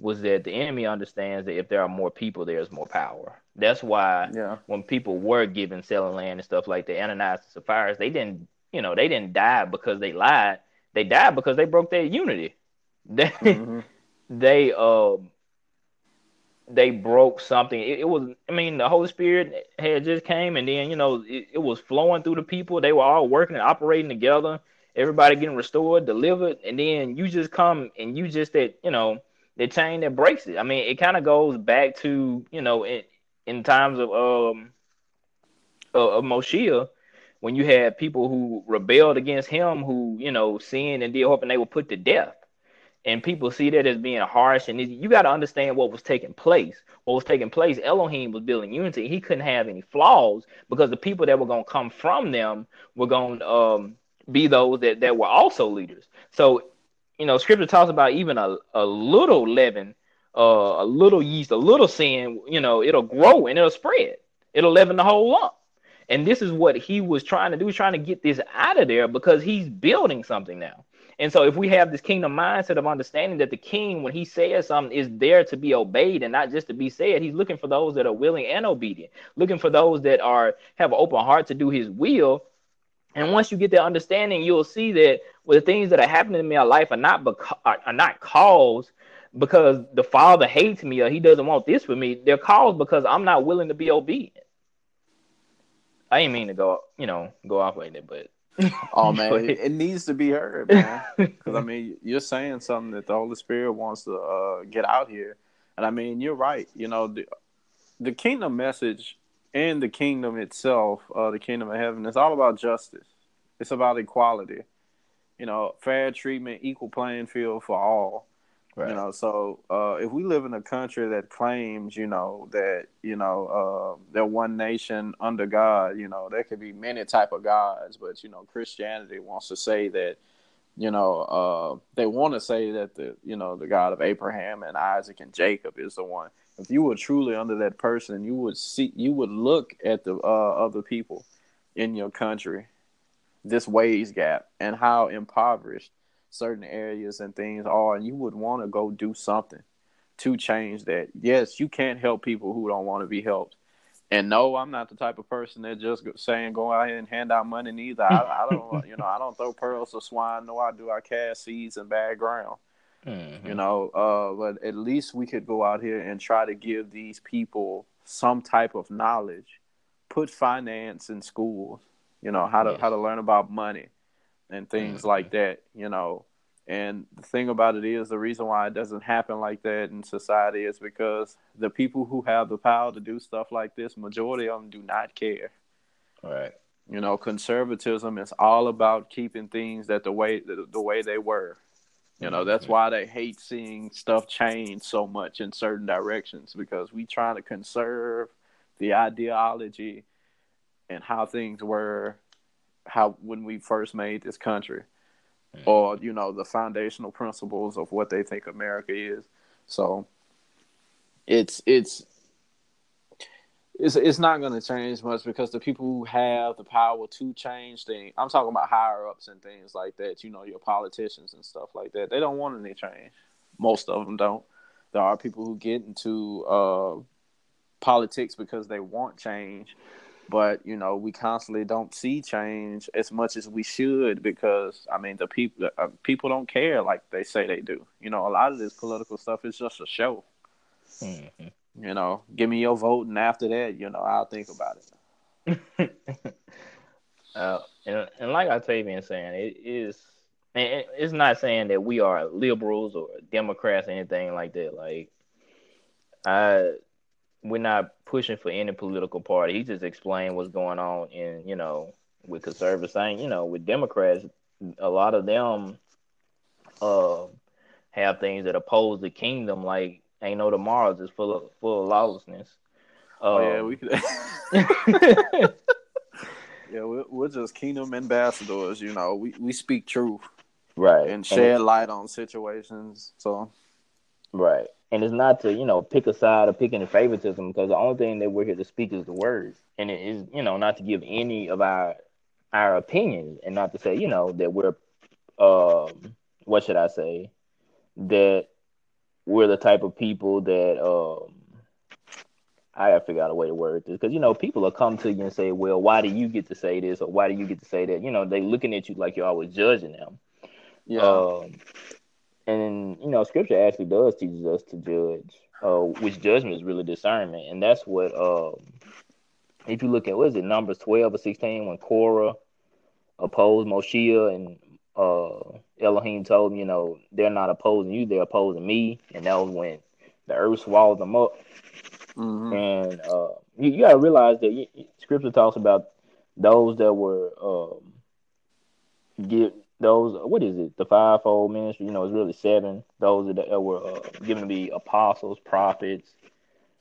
was that the enemy understands that if there are more people, there's more power. That's why yeah. when people were given selling land and stuff like the Ananias and Sapphira, they didn't, you know, they didn't die because they lied. They died because they broke their unity. They, mm-hmm. they, um, they broke something. It, it, was, I mean, the Holy Spirit had just came, and then you know it, it, was flowing through the people. They were all working and operating together. Everybody getting restored, delivered, and then you just come and you just that you know the chain that breaks it. I mean, it kind of goes back to you know in in times of um of, of when you had people who rebelled against him, who you know sinned and did hoping they were put to death and people see that as being harsh. And you got to understand what was taking place. What was taking place, Elohim was building unity. He couldn't have any flaws because the people that were going to come from them were going to um, be those that, that were also leaders. So, you know, scripture talks about even a, a little leaven, uh, a little yeast, a little sin, you know, it'll grow and it'll spread. It'll leaven the whole lump. And this is what he was trying to do, trying to get this out of there because he's building something now. And so if we have this kingdom mindset of understanding that the king, when he says something, is there to be obeyed and not just to be said, he's looking for those that are willing and obedient, looking for those that are have an open heart to do his will. And once you get that understanding, you'll see that well, the things that are happening in my life are not beca- are, are not caused because the father hates me or he doesn't want this for me. They're caused because I'm not willing to be obedient. I ain't mean to go, you know, go off like that, but oh man, it, it, needs to be heard, man. Because I mean, you're saying something that the Holy Spirit wants to uh, get out here, and I mean, you're right. You know, the, the kingdom message and the kingdom itself, uh, the kingdom of heaven, is all about justice. It's about equality. You know, fair treatment, equal playing field for all. Right. You know, so uh, if we live in a country that claims, you know, that you know uh, they're one nation under God, you know, there could be many type of gods, but you know, Christianity wants to say that, you know, uh, they want to say that the you know the God of Abraham and Isaac and Jacob is the one. If you were truly under that person, you would see, you would look at the uh, other people in your country, this wage gap, and how impoverished certain areas and things are, and you would want to go do something to change that. Yes, you can't help people who don't want to be helped. And no, I'm not the type of person that just saying go out here and hand out money neither. I, I don't, you know, I don't throw pearls to swine. No, I do. I cast seeds in bad ground. Mm-hmm. You know, uh, but at least we could go out here and try to give these people some type of knowledge. Put finance in schools. You know how to yes. how to learn about money and things mm-hmm. like that, you know. And the thing about it is, the reason why it doesn't happen like that in society is because the people who have the power to do stuff like this, majority of them do not care. Right. You know, conservatism is all about keeping things that the way the, the way they were. You know, that's mm-hmm. why they hate seeing stuff change so much in certain directions because we trying to conserve the ideology and how things were how when we first made this country, or you know the foundational principles of what they think America is. So it's it's it's it's not going to change much because the people who have the power to change things, I'm talking about higher ups and things like that. You know, your politicians and stuff like that. They don't want any change. Most of them don't. There are people who get into uh, politics because they want change, but you know we constantly don't see change as much as we should because I mean the people uh, people don't care like they say they do. You know, a lot of this political stuff is just a show. Mm-hmm. You know, give me your vote, and after that, you know, I'll think about it. uh, and, and like been saying, it is. and It's not saying that we are liberals or Democrats or anything like that. Like, I we're not pushing for any political party. He just explained what's going on in, you know, with conservatives saying, you know, with Democrats, a lot of them uh have things that oppose the kingdom, like ain't no tomorrows is full of full of lawlessness. oh yeah, we could. yeah, we're, we're just kingdom ambassadors. You know, we we speak truth, right, and shed and light on situations. So, right, and it's not to you know pick a side or pick any favoritism because the only thing that we're here to speak is the word and it is you know not to give any of our our opinions and not to say you know that we're um what should i say that we're the type of people that um I gotta figure out a way to word this because you know people will come to you and say, "Well, why do you get to say this or why do you get to say that?" You know, they looking at you like you're always judging them. Yeah. Um, and you know, scripture actually does teaches us to judge, uh, which judgment is really discernment, and that's what. Um, if you look at what is it, Numbers twelve or sixteen, when Korah opposed Moshe and uh, Elohim told him, you know, they're not opposing you, they're opposing me, and that was when the earth swallowed them up. Mm-hmm. And uh, you, you got to realize that you, Scripture talks about those that were um, get those what is it? The fivefold ministry? You know it's really seven. Those that were uh, given to be apostles prophets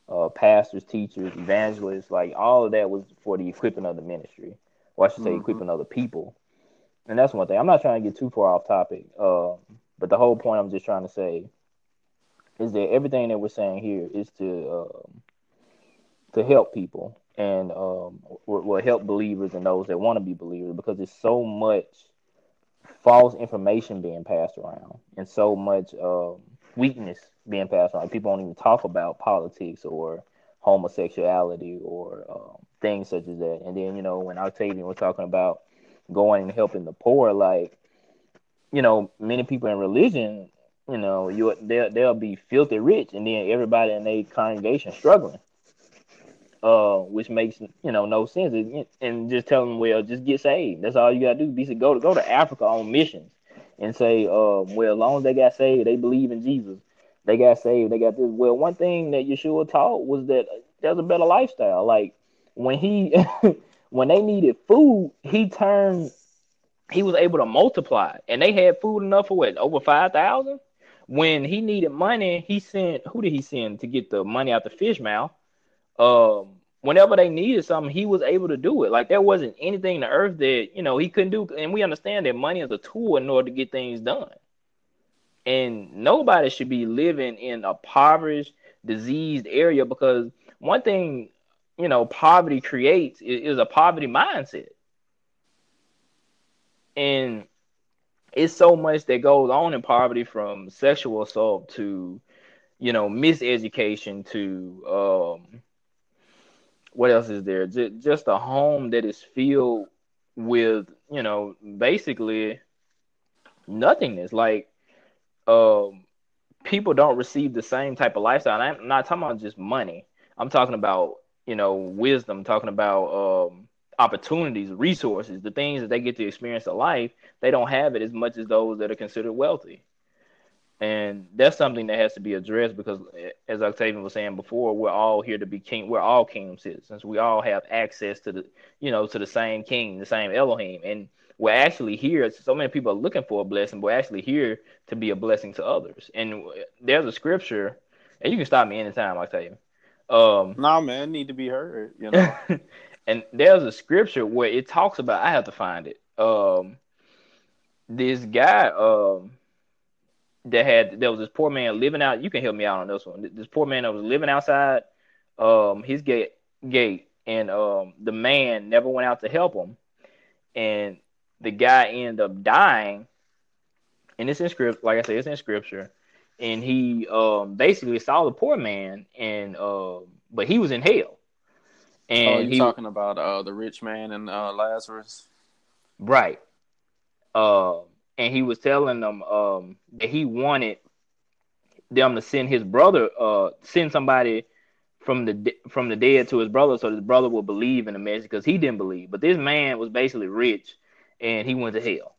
uh, pastors teachers evangelists. Like all of that was for the equipping of the ministry. Or i should say mm-hmm. equipping of the people. And that's one thing. I'm not trying to get too far off topic uh, but the whole point i'm just trying to say is that everything that we're saying here is to um, to help people and um, will help believers and those that want to be believers because it's so much false information being passed around and so much um, weakness being passed around. People don't even talk about politics or homosexuality or um, things such as that. And then, you know, when Octavian was talking about going and helping the poor, like, you know, many people in religion you know, you they'll they'll be filthy rich, and then everybody in their congregation struggling. Uh, which makes you know no sense, and just tell them, well, just get saved. That's all you gotta do. Be to go to go to Africa on missions, and say, um, well, as long as they got saved, they believe in Jesus. They got saved. They got this. Well, one thing that Yeshua taught was that there's a better lifestyle. Like when he when they needed food, he turned he was able to multiply, and they had food enough for what over five thousand. When he needed money, he sent who did he send to get the money out the fish mouth? Um, whenever they needed something, he was able to do it. Like there wasn't anything in the earth that you know he couldn't do, and we understand that money is a tool in order to get things done. And nobody should be living in a impoverished, diseased area because one thing you know poverty creates is, is a poverty mindset and it's so much that goes on in poverty from sexual assault to you know miseducation to um what else is there? Just a home that is filled with you know basically nothingness. Like um people don't receive the same type of lifestyle. I'm not talking about just money. I'm talking about you know wisdom talking about um opportunities, resources, the things that they get to experience in life, they don't have it as much as those that are considered wealthy. And that's something that has to be addressed because, as Octavian was saying before, we're all here to be king. We're all kingdom citizens. We all have access to the, you know, to the same king, the same Elohim, and we're actually here. So many people are looking for a blessing. We're actually here to be a blessing to others. And there's a scripture, and you can stop me anytime, Octavian. Um, nah, man, need to be heard. You know, and there's a scripture where it talks about I have to find it. Um this guy um that had there was this poor man living out you can help me out on this one. This poor man that was living outside um his gate gate and um the man never went out to help him and the guy ended up dying and it's in script like I said it's in scripture and he um basically saw the poor man and uh but he was in hell and oh, you he, talking about uh, the rich man and uh, Lazarus, right? Uh, and he was telling them um, that he wanted them to send his brother, uh, send somebody from the from the dead to his brother, so his brother would believe in the message because he didn't believe. But this man was basically rich, and he went to hell.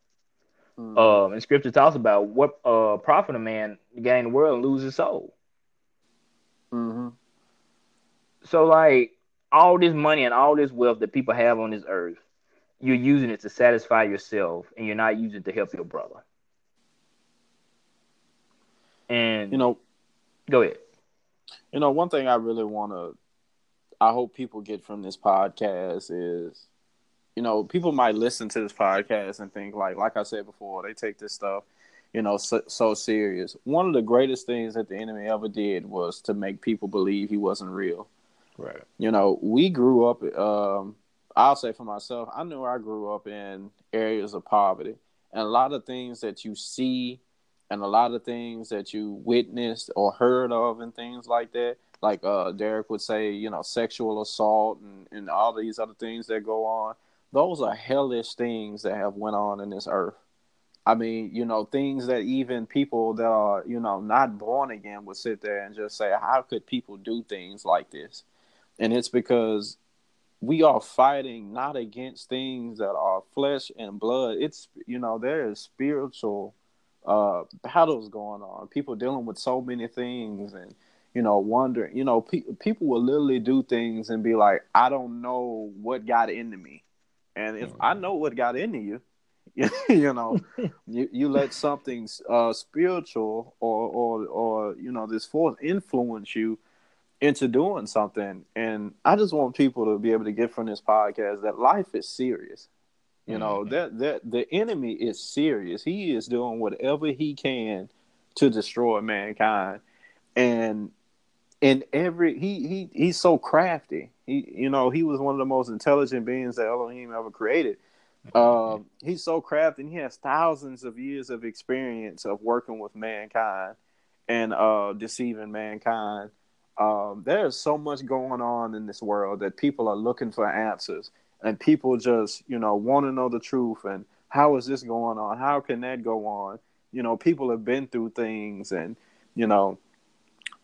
Um, and Scripture talks about what uh, profit a man gain the world and lose his soul. Mm-hmm. So, like, all this money and all this wealth that people have on this earth, you're using it to satisfy yourself and you're not using it to help your brother. And you know, go ahead. You know, one thing I really want to I hope people get from this podcast is you know, people might listen to this podcast and think like like I said before, they take this stuff you know, so, so, serious. One of the greatest things that the enemy ever did was to make people believe he wasn't real. Right. You know, we grew up. Um, I'll say for myself, I knew I grew up in areas of poverty, and a lot of things that you see, and a lot of things that you witnessed or heard of, and things like that. Like uh, Derek would say, you know, sexual assault and, and all these other things that go on. Those are hellish things that have went on in this earth. I mean, you know, things that even people that are, you know, not born again would sit there and just say, how could people do things like this? and it's because we are fighting not against things that are flesh and blood. It's you know there is spiritual uh, battles going on. People dealing with so many things, and you know wondering. You know, pe- people will literally do things and be like, "I don't know what got into me," and if mm-hmm. I know what got into you, you know, you, you let something uh, spiritual or or or you know this force influence you into doing something. And I just want people to be able to get from this podcast that life is serious. You mm-hmm. know, that that the enemy is serious. He is doing whatever he can to destroy mankind. And in every he he he's so crafty. He you know, he was one of the most intelligent beings that Elohim ever created. Um, he's so crafty and he has thousands of years of experience of working with mankind and uh, deceiving mankind um, there's so much going on in this world that people are looking for answers, and people just you know want to know the truth and how is this going on? How can that go on? you know, people have been through things and, you know,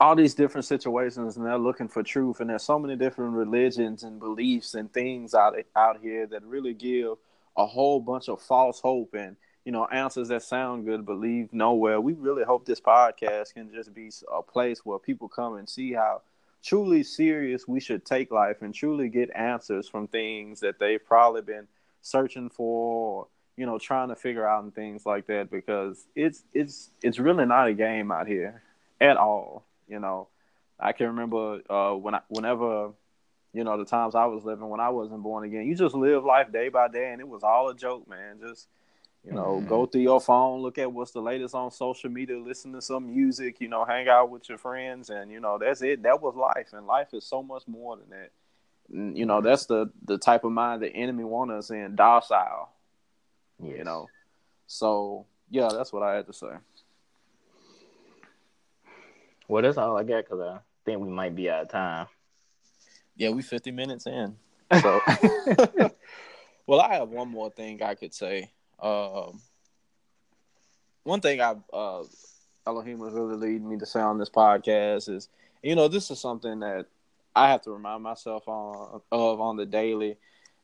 all these different situations and they're looking for truth and there's so many different religions and beliefs and things out out here that really give a whole bunch of false hope and you know answers that sound good but leave nowhere. We really hope this podcast can just be a place where people come and see how truly serious we should take life and truly get answers from things that they've probably been searching for or, you know trying to figure out and things like that because it's it's it's really not a game out here at all you know. I can remember uh when i whenever you know the times i was living when i wasn't born again you just live life day by day and it was all a joke man. Just you know, mm-hmm. go through your phone, look at what's the latest on social media, listen to some music, you know, hang out with your friends, and you know, that's it. That was life, and life is so much more than that. And, you know, that's the the type of mind the enemy want us in, docile. Yes. You know, so yeah, that's what I had to say. Well, that's all I got because I think we might be out of time. Yeah, we fifty minutes in. So, well, I have one more thing I could say. Um, one thing I uh, Elohim was really leading me to say on this podcast is, you know, this is something that I have to remind myself on of on the daily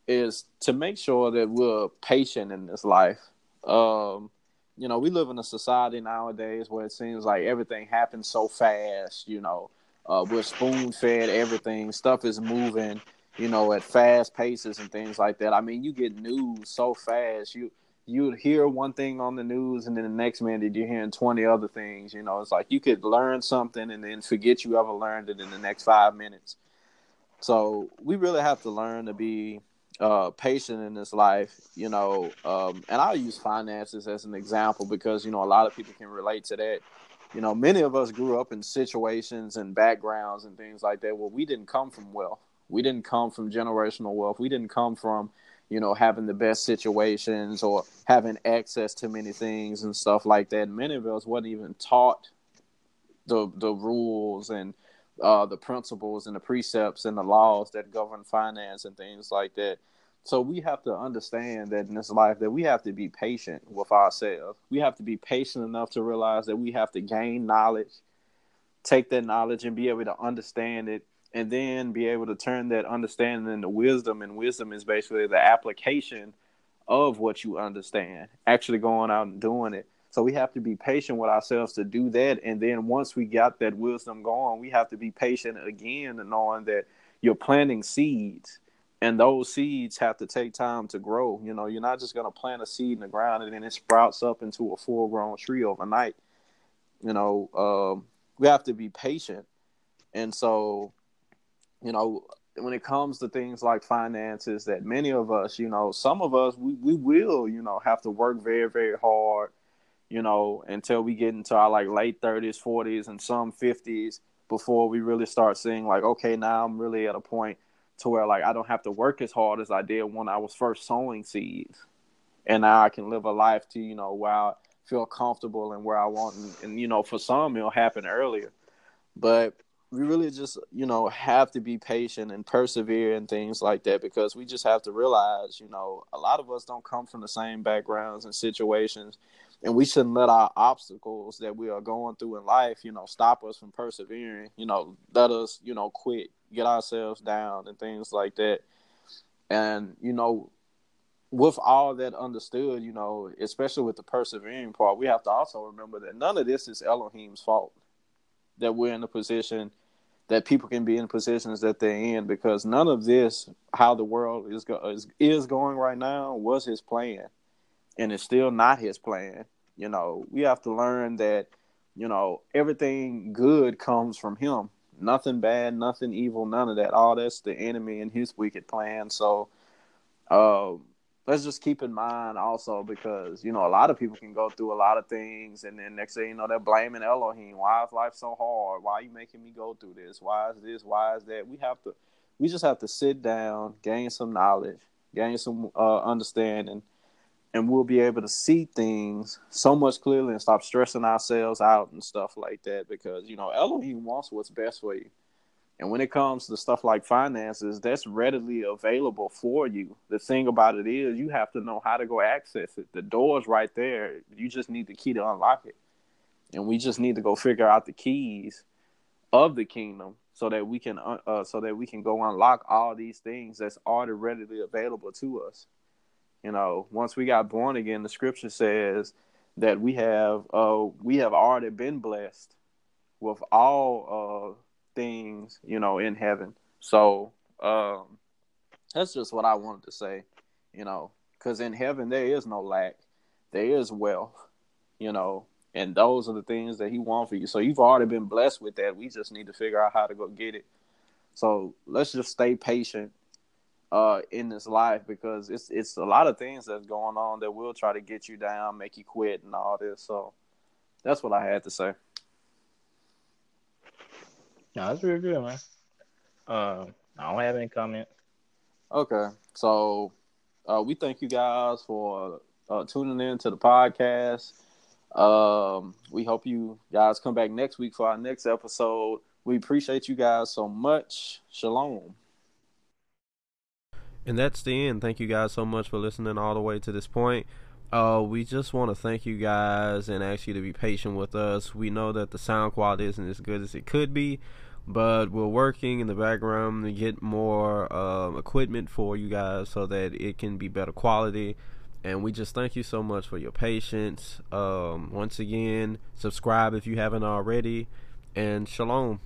is to make sure that we're patient in this life. Um, you know, we live in a society nowadays where it seems like everything happens so fast. You know, uh, we're spoon fed everything. Stuff is moving. You know, at fast paces and things like that. I mean, you get news so fast. You you would hear one thing on the news and then the next minute you're hearing 20 other things you know it's like you could learn something and then forget you ever learned it in the next five minutes. So we really have to learn to be uh, patient in this life you know um, and i'll use finances as an example because you know a lot of people can relate to that. You know many of us grew up in situations and backgrounds and things like that where we didn't come from wealth. We didn't come from generational wealth. We didn't come from you know, having the best situations or having access to many things and stuff like that. Many of us wasn't even taught the the rules and uh, the principles and the precepts and the laws that govern finance and things like that. So we have to understand that in this life that we have to be patient with ourselves. We have to be patient enough to realize that we have to gain knowledge, take that knowledge and be able to understand it and then be able to turn that understanding into wisdom. And wisdom is basically the application of what you understand, actually going out and doing it. So we have to be patient with ourselves to do that. And then once we got that wisdom going, we have to be patient again and knowing that you're planting seeds and those seeds have to take time to grow. You know, you're not just going to plant a seed in the ground and then it sprouts up into a full grown tree overnight. You know, um, we have to be patient. And so you know, when it comes to things like finances, that many of us, you know, some of us, we, we will, you know, have to work very, very hard, you know, until we get into our like late 30s, 40s, and some 50s before we really start seeing like, okay, now I'm really at a point to where like I don't have to work as hard as I did when I was first sowing seeds. And now I can live a life to, you know, where I feel comfortable and where I want. And, and you know, for some, it'll happen earlier. But we really just you know have to be patient and persevere and things like that because we just have to realize you know a lot of us don't come from the same backgrounds and situations and we shouldn't let our obstacles that we are going through in life you know stop us from persevering you know let us you know quit get ourselves down and things like that. And you know with all that understood you know especially with the persevering part we have to also remember that none of this is elohim's fault that we're in a position that people can be in positions that they're in because none of this how the world is go- is, is going right now was his plan. And it's still not his plan. You know we have to learn that you know everything good comes from him. Nothing bad nothing evil none of that. All that's the enemy and his wicked plan. So um let's just keep in mind also because you know a lot of people can go through a lot of things and then next thing you know they're blaming Elohim. Why is life so hard? Why are you making me go through this? Why is this? Why is that? We have to we just have to sit down, gain some knowledge, gain some uh, understanding, and we'll be able to see things so much clearly and stop stressing ourselves out and stuff like that because you know Elohim wants what's best for you. And when it comes to stuff like finances, that's readily available for you. The thing about it is, you have to know how to go access it. The door's right there. You just need the key to unlock it. And we just need to go figure out the keys of the kingdom so that we can uh, uh so that we can go unlock all these things that's already readily available to us. You know, once we got born again, the scripture says that we have uh we have already been blessed with all uh things, you know, in heaven. So um, that's just what I wanted to say, you know, because in heaven there is no lack, there is wealth, you know, and those are the things that He wants for you. So you've already been blessed with that. We just need to figure out how to go get it. So let's just stay patient uh, in this life because it's it's a lot of things that's going on that will try to get you down, make you quit, and all this. So that's what I had to say. No, that's real good, man. Uh, I don't have any comment. Okay, so uh, we thank you guys for uh, tuning in to the podcast. Um, we hope you guys come back next week for our next episode. We appreciate you guys so much. Shalom. And that's the end. Thank you guys so much for listening all the way to this point. Uh, we just want to thank you guys and ask you to be patient with us. We know that the sound quality isn't as good as it could be, but we're working in the background to get more um, equipment for you guys so that it can be better quality. And we just thank you so much for your patience. Um, once again, subscribe if you haven't already, and shalom.